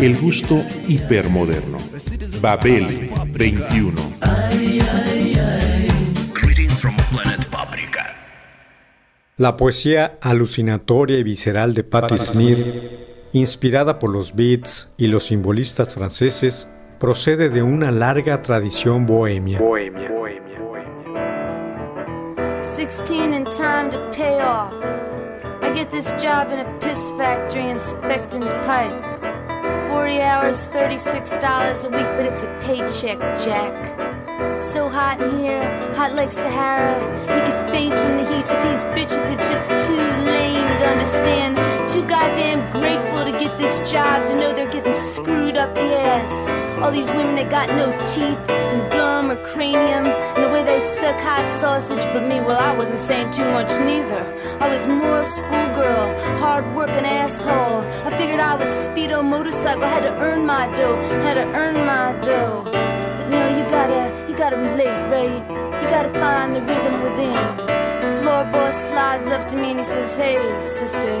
El gusto hipermoderno. Babel 21. Greetings from planet Paprika. La poesía alucinatoria y visceral de Patti Smith, inspirada por los beats y los simbolistas franceses, procede de una larga tradición bohemia. 16 in time to pay off. I get this job in a piss factory inspecting pipe. 40 hours, $36 a week, but it's a paycheck, Jack. It's so hot in here, hot like Sahara. You could faint from the heat, but these bitches are just too lame to understand. Too goddamn grateful to get this job to know they're getting screwed up the ass. All these women that got no teeth and gum or cranium, and the way they suck hot sausage. But me, well, I wasn't saying too much neither. I was more a schoolgirl, hard working asshole. I figured I was speedo motorcycle, had to earn my dough, had to earn my dough. No, you gotta, you gotta relate, right? You gotta find the rhythm within. Floor boss slides up to me and he says, Hey, sister,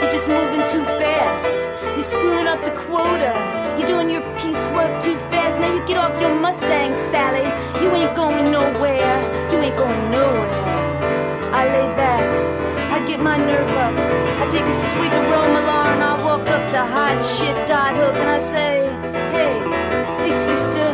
you're just moving too fast. You're screwing up the quota. You're doing your piecework too fast. Now you get off your Mustang, Sally. You ain't going nowhere. You ain't going nowhere. I lay back. I get my nerve up. I take a swig of Romalar and I walk up to hot shit dot hook and I say, Hey, hey sister,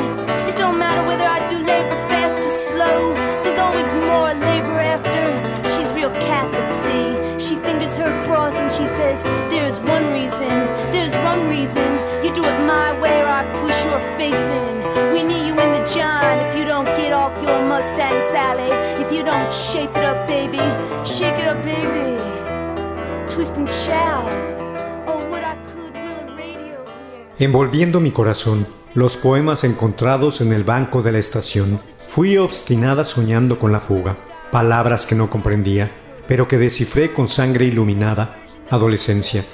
matter whether I do labor fast or slow. There's always more labor after. She's real Catholic, see. She fingers her cross and she says, There's one reason, there's one reason. You do it my way or I push your face in. We need you in the John if you don't get off your Mustang, Sally. If you don't shape it up, baby. Shake it up, baby. Twist and shout. Envolviendo mi corazón, los poemas encontrados en el banco de la estación. Fui obstinada soñando con la fuga, palabras que no comprendía, pero que descifré con sangre iluminada. Adolescencia.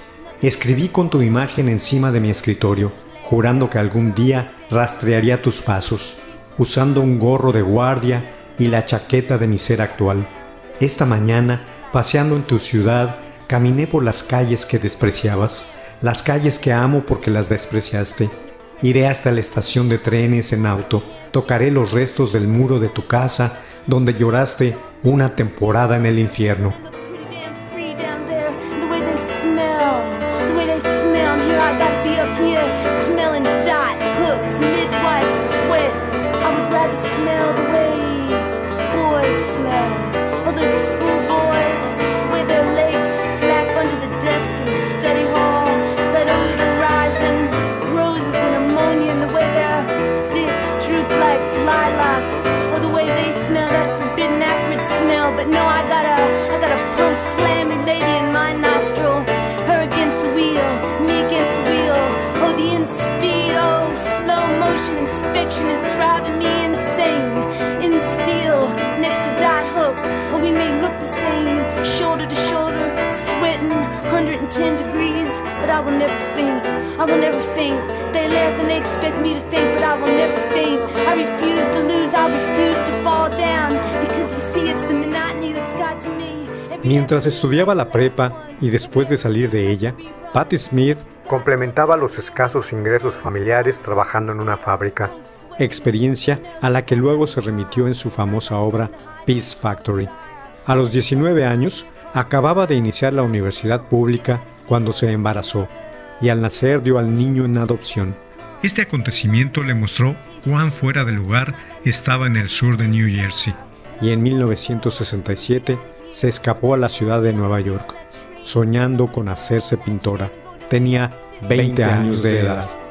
Escribí con tu imagen encima de mi escritorio, jurando que algún día rastrearía tus pasos, usando un gorro de guardia y la chaqueta de mi ser actual. Esta mañana, paseando en tu ciudad, caminé por las calles que despreciabas, las calles que amo porque las despreciaste. Iré hasta la estación de trenes en auto, tocaré los restos del muro de tu casa donde lloraste una temporada en el infierno. Inspection is driving me insane. In steel, next to dot hook. Oh, we may look the same, shoulder to shoulder, sweating, 110 degrees. But I will never faint. I will never faint. They laugh and they expect me to faint, but I will never faint. I refuse to lose. I refuse to fall down because you see, it's the monotony that's got to me. Mientras estudiaba la prepa y después de salir de ella, Patti Smith complementaba los escasos ingresos familiares trabajando en una fábrica, experiencia a la que luego se remitió en su famosa obra Peace Factory. A los 19 años, acababa de iniciar la universidad pública cuando se embarazó y al nacer dio al niño en adopción. Este acontecimiento le mostró cuán fuera de lugar estaba en el sur de New Jersey y en 1967 se escapó a la ciudad de Nueva York, soñando con hacerse pintora. Tenía 20 años de edad.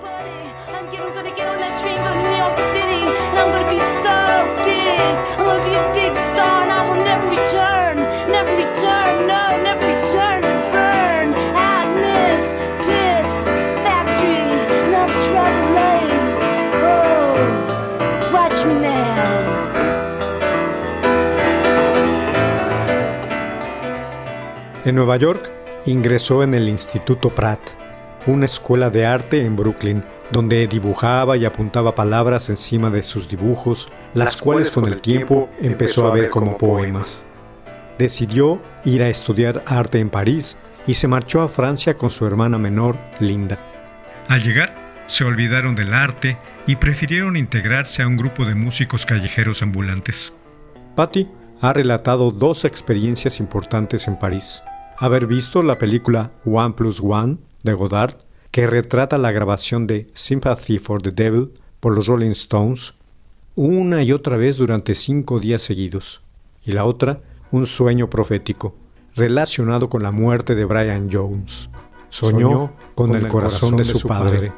En Nueva York ingresó en el Instituto Pratt, una escuela de arte en Brooklyn, donde dibujaba y apuntaba palabras encima de sus dibujos, las cuales con el tiempo empezó a ver como poemas. Decidió ir a estudiar arte en París y se marchó a Francia con su hermana menor, Linda. Al llegar, se olvidaron del arte y prefirieron integrarse a un grupo de músicos callejeros ambulantes. Patty ha relatado dos experiencias importantes en París. Haber visto la película One Plus One de Godard que retrata la grabación de Sympathy for the Devil por los Rolling Stones una y otra vez durante cinco días seguidos, y la otra, un sueño profético, relacionado con la muerte de Brian Jones. Soñó, con, el, corazón, de, su padre.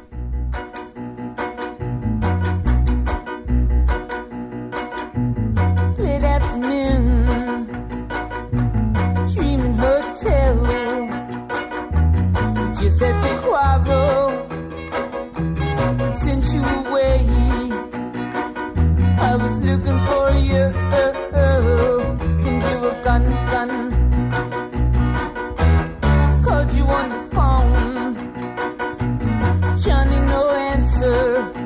said the quarrel sent you away. I was looking for you, and you were gone, gone. Called you on the phone, Johnny, no answer.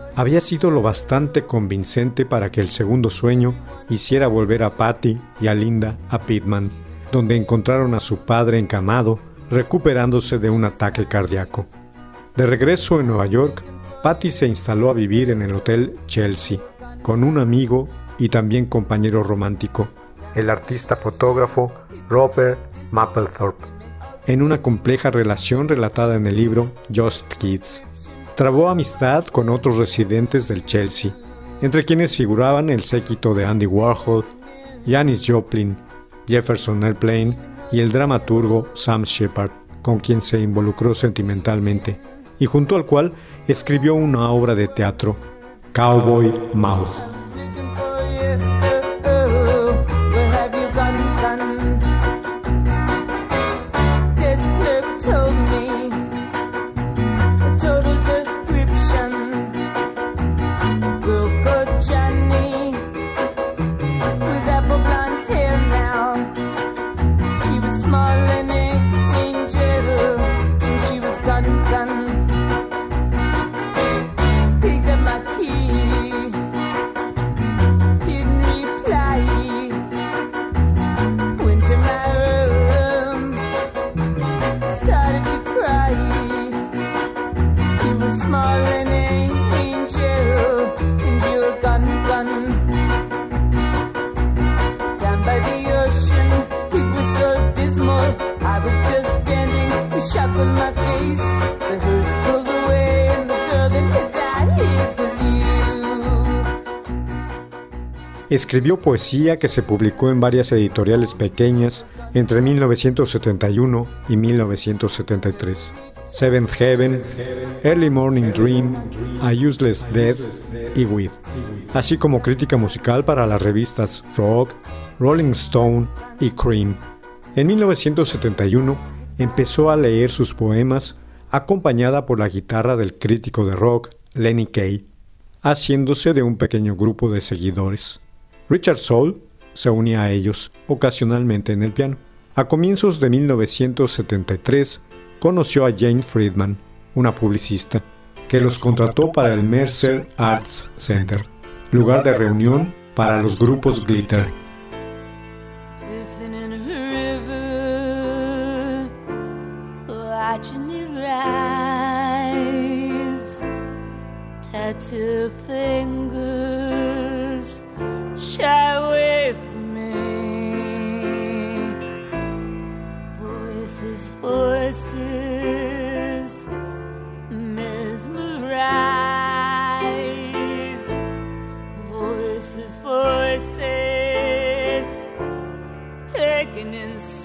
había sido lo bastante convincente para que el segundo sueño hiciera volver a Patty y a Linda a Pittman, donde encontraron a su padre encamado, recuperándose de un ataque cardíaco. De regreso en Nueva York, Patty se instaló a vivir en el Hotel Chelsea, con un amigo y también compañero romántico, el artista fotógrafo Robert Mapplethorpe, en una compleja relación relatada en el libro Just Kids. Trabó amistad con otros residentes del Chelsea, entre quienes figuraban el séquito de Andy Warhol, Janis Joplin, Jefferson Airplane y el dramaturgo Sam Shepard, con quien se involucró sentimentalmente, y junto al cual escribió una obra de teatro, Cowboy Mouth. Escribió poesía que se publicó en varias editoriales pequeñas entre 1971 y 1973. Seventh Heaven, Early Morning Dream, A Useless Death y With, así como crítica musical para las revistas Rock, Rolling Stone y Cream. En 1971 empezó a leer sus poemas acompañada por la guitarra del crítico de rock Lenny Kay, haciéndose de un pequeño grupo de seguidores. Richard Soul se unía a ellos ocasionalmente en el piano. A comienzos de 1973 conoció a Jane Friedman, una publicista, que los contrató para el Mercer Arts Center, lugar de reunión para los grupos glitter. share with me. Voices, voices, mesmerize. Voices, voices, picking inside.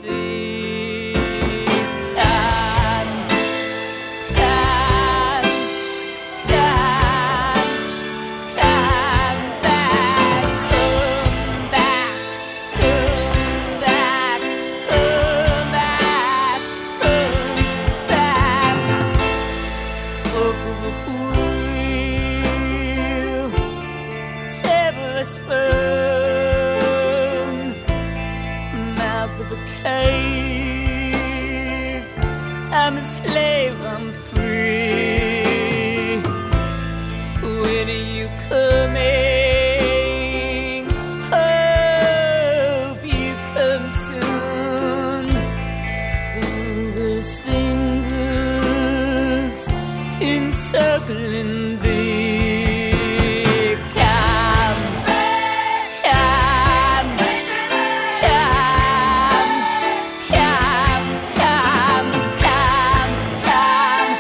Encircling thee. Come, come, come, come, come, come, come,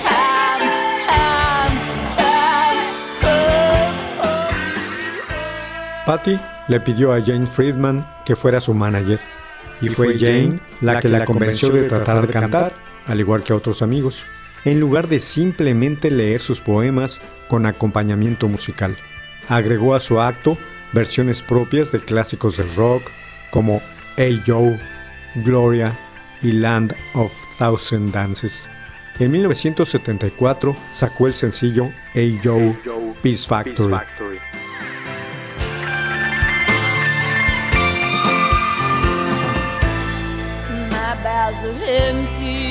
come, come, come, come, come. Patty le pidió a Jane Friedman que fuera su manager, y fue Jane la que la convenció de tratar de cantar, al igual que a otros amigos, en lugar de simplemente leer sus poemas con acompañamiento musical. Agregó a su acto versiones propias de clásicos del rock como Hey Joe, Gloria y Land of Thousand Dances. En 1974 sacó el sencillo Hey Joe, Peace Factory. My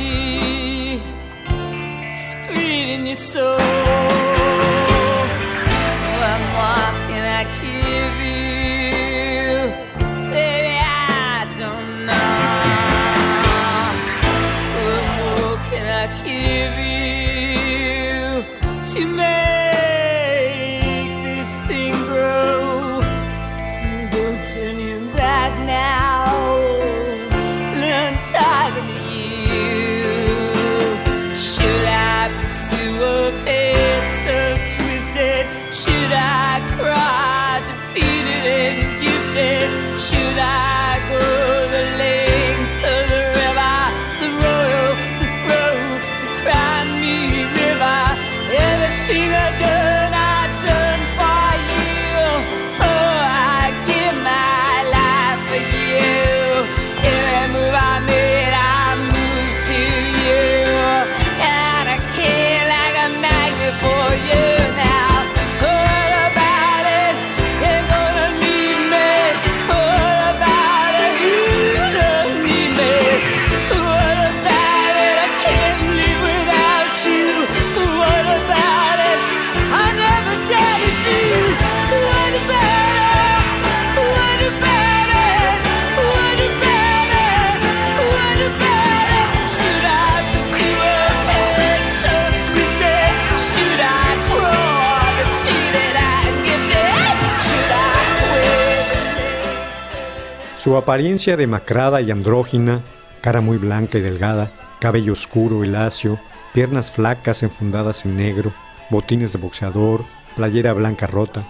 Su apariencia demacrada y andrógina, cara muy blanca y delgada, cabello oscuro y lacio, piernas flacas enfundadas en negro, botines de boxeador, playera blanca rota,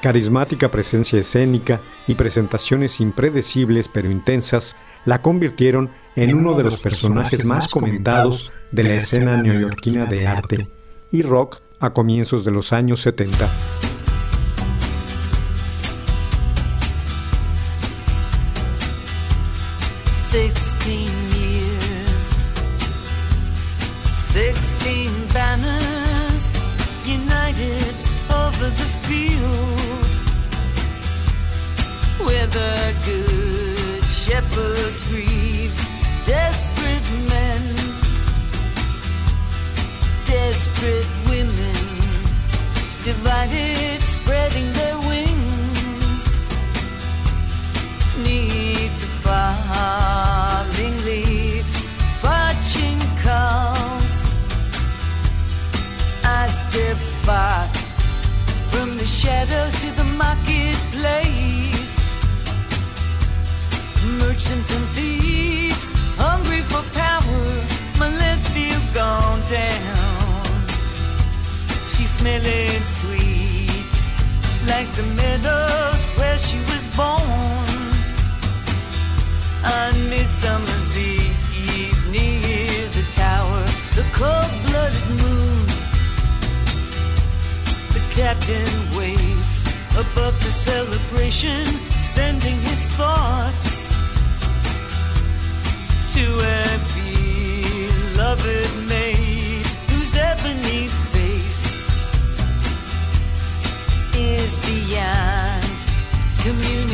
carismática presencia escénica y presentaciones impredecibles pero intensas la convirtieron en uno de los personajes más comentados de la escena neoyorquina de arte y rock a comienzos de los años 70. Sixteen years, sixteen banners united over the field, where the good shepherd grieves desperate men, desperate women, divided, spreading their wings. Neath the falling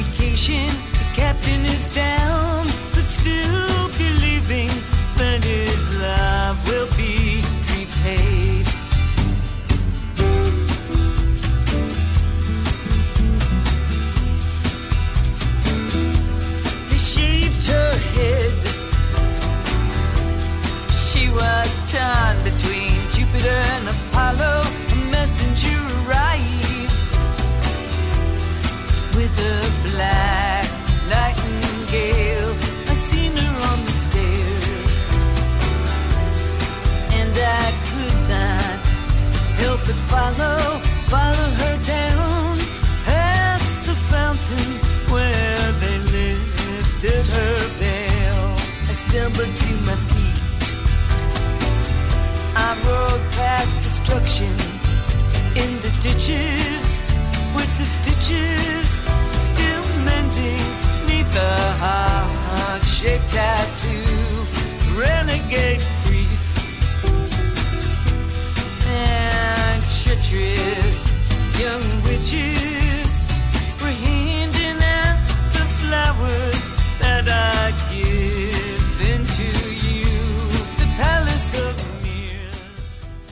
communication. The captain is down, but still believing that his love will be follow, follow her down past the fountain where they lifted her veil. I stumbled to my feet. I rode past destruction in the ditches with the stitches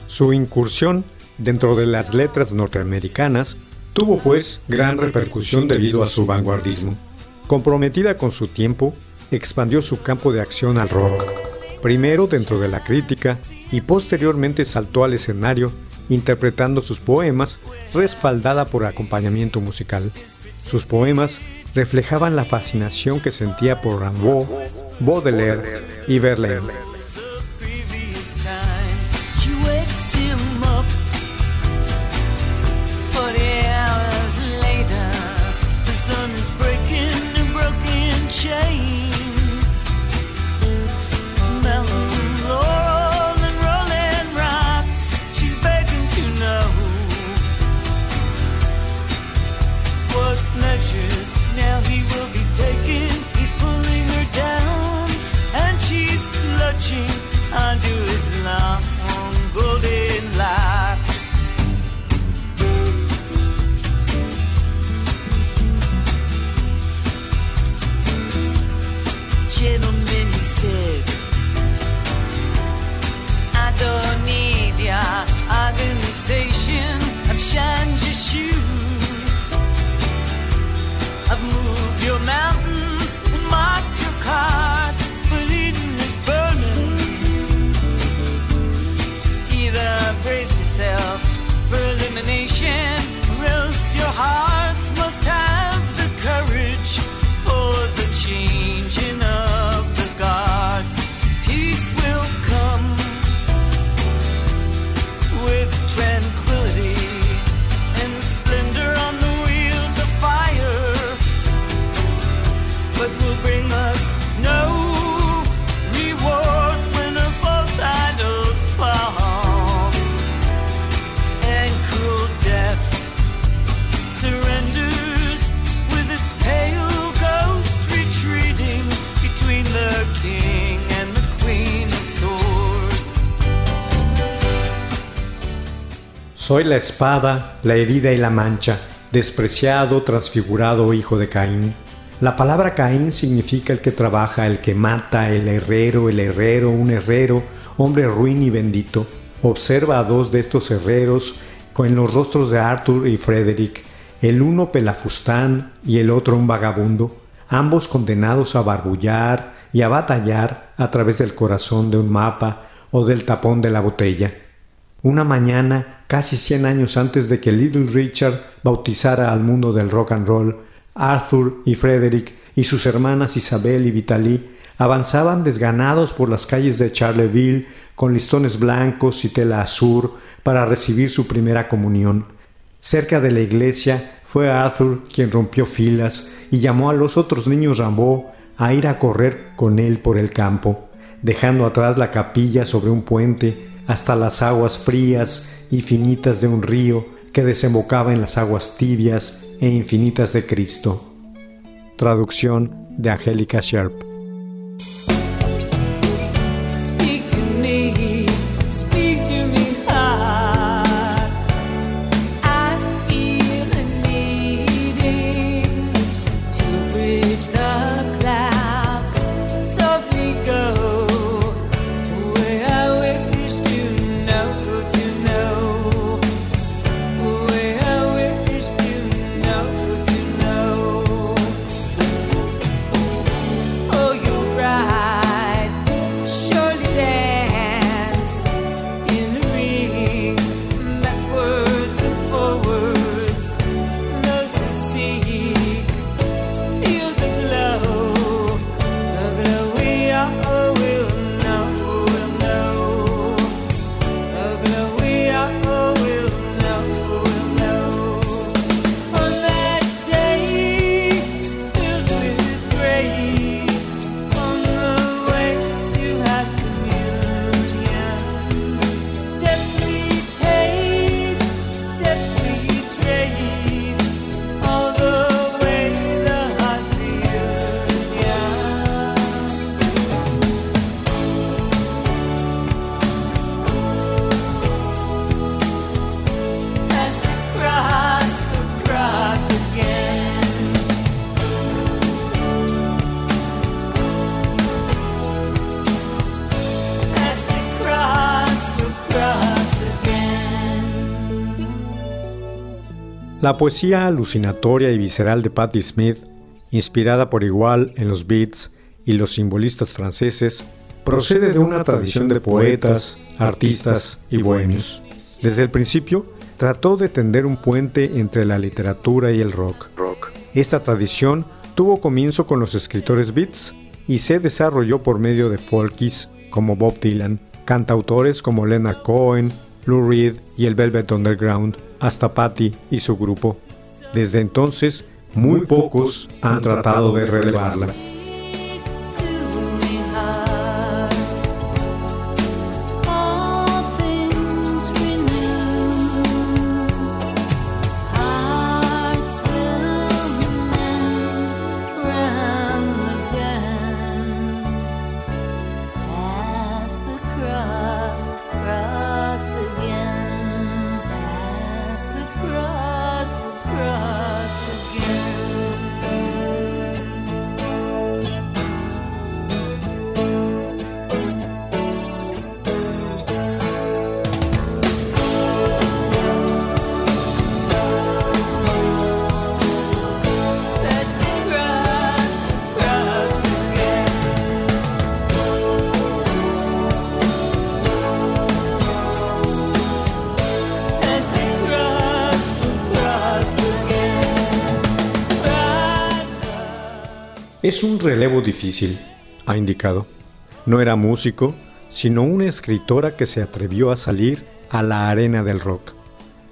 Su incursión dentro de las letras norteamericanas tuvo pues gran repercusión debido a su vanguardismo. Comprometida con su tiempo, expandió su campo de acción al rock, primero dentro de la crítica y posteriormente saltó al escenario interpretando sus poemas respaldada por acompañamiento musical. Sus poemas reflejaban la fascinación que sentía por Rimbaud, Baudelaire y Verlaine. Soy la espada, la herida y la mancha, despreciado, transfigurado hijo de Caín. La palabra Caín significa el que trabaja, el que mata, el herrero, el herrero, un herrero, hombre ruin y bendito. Observa a dos de estos herreros con los rostros de Arthur y Frederick, el uno pelafustán y el otro un vagabundo, ambos condenados a barbullar y a batallar a través del corazón de un mapa o del tapón de la botella. Una mañana, casi 100 años antes de que Little Richard bautizara al mundo del rock and roll, Arthur y Frederick y sus hermanas Isabel y Vitaly avanzaban desganados por las calles de Charleville con listones blancos y tela azul para recibir su primera comunión. Cerca de la iglesia Fue Arthur quien rompió filas y llamó a los otros niños Rambo a ir a correr con él por el campo, dejando atrás la capilla sobre un puente hasta las aguas frías y finitas de un río que desembocaba en las aguas tibias e infinitas de Cristo. Traducción de Angélica Sharp. La poesía alucinatoria y visceral de Patti Smith, inspirada por igual en los beats y los simbolistas franceses, procede de una tradición de poetas, artistas y bohemios. Desde el principio, trató de tender un puente entre la literatura y el rock. Esta tradición tuvo comienzo con los escritores beats y se desarrolló por medio de folkies como Bob Dylan, cantautores como Leonard Cohen, Lou Reed y el Velvet Underground, hasta Patty y su grupo. Desde entonces, muy pocos han tratado de relevarla. Es un relevo difícil, ha indicado. No era músico, sino una escritora que se atrevió a salir a la arena del rock.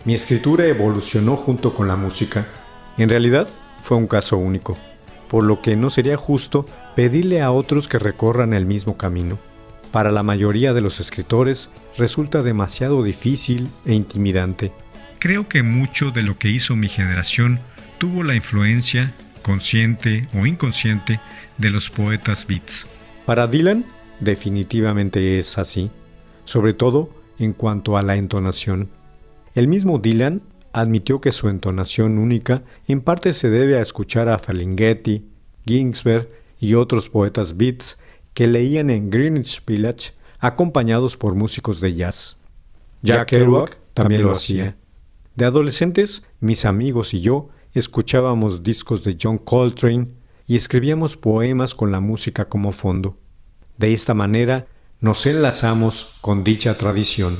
Mi escritura evolucionó junto con la música. En realidad, fue un caso único, por lo que no sería justo pedirle a otros que recorran el mismo camino. Para la mayoría de los escritores resulta demasiado difícil e intimidante. Creo que mucho de lo que hizo mi generación tuvo la influencia consciente o inconsciente de los poetas beats. Para Dylan, definitivamente es así, sobre todo en cuanto a la entonación. El mismo Dylan admitió que su entonación única en parte se debe a escuchar a Ferlinghetti, Ginsberg y otros poetas beats que leían en Greenwich Village acompañados por músicos de jazz. Jack Kerouac también lo hacía. De adolescentes, mis amigos y yo escuchábamos discos de John Coltrane y escribíamos poemas con la música como fondo. De esta manera nos enlazamos con dicha tradición.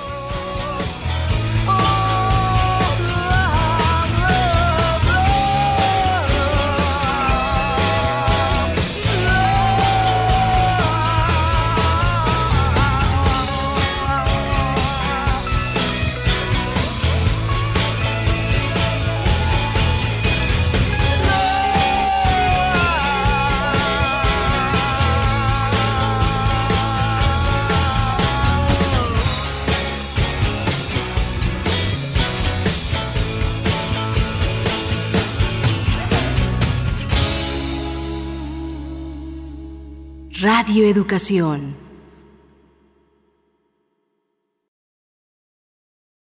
Educación.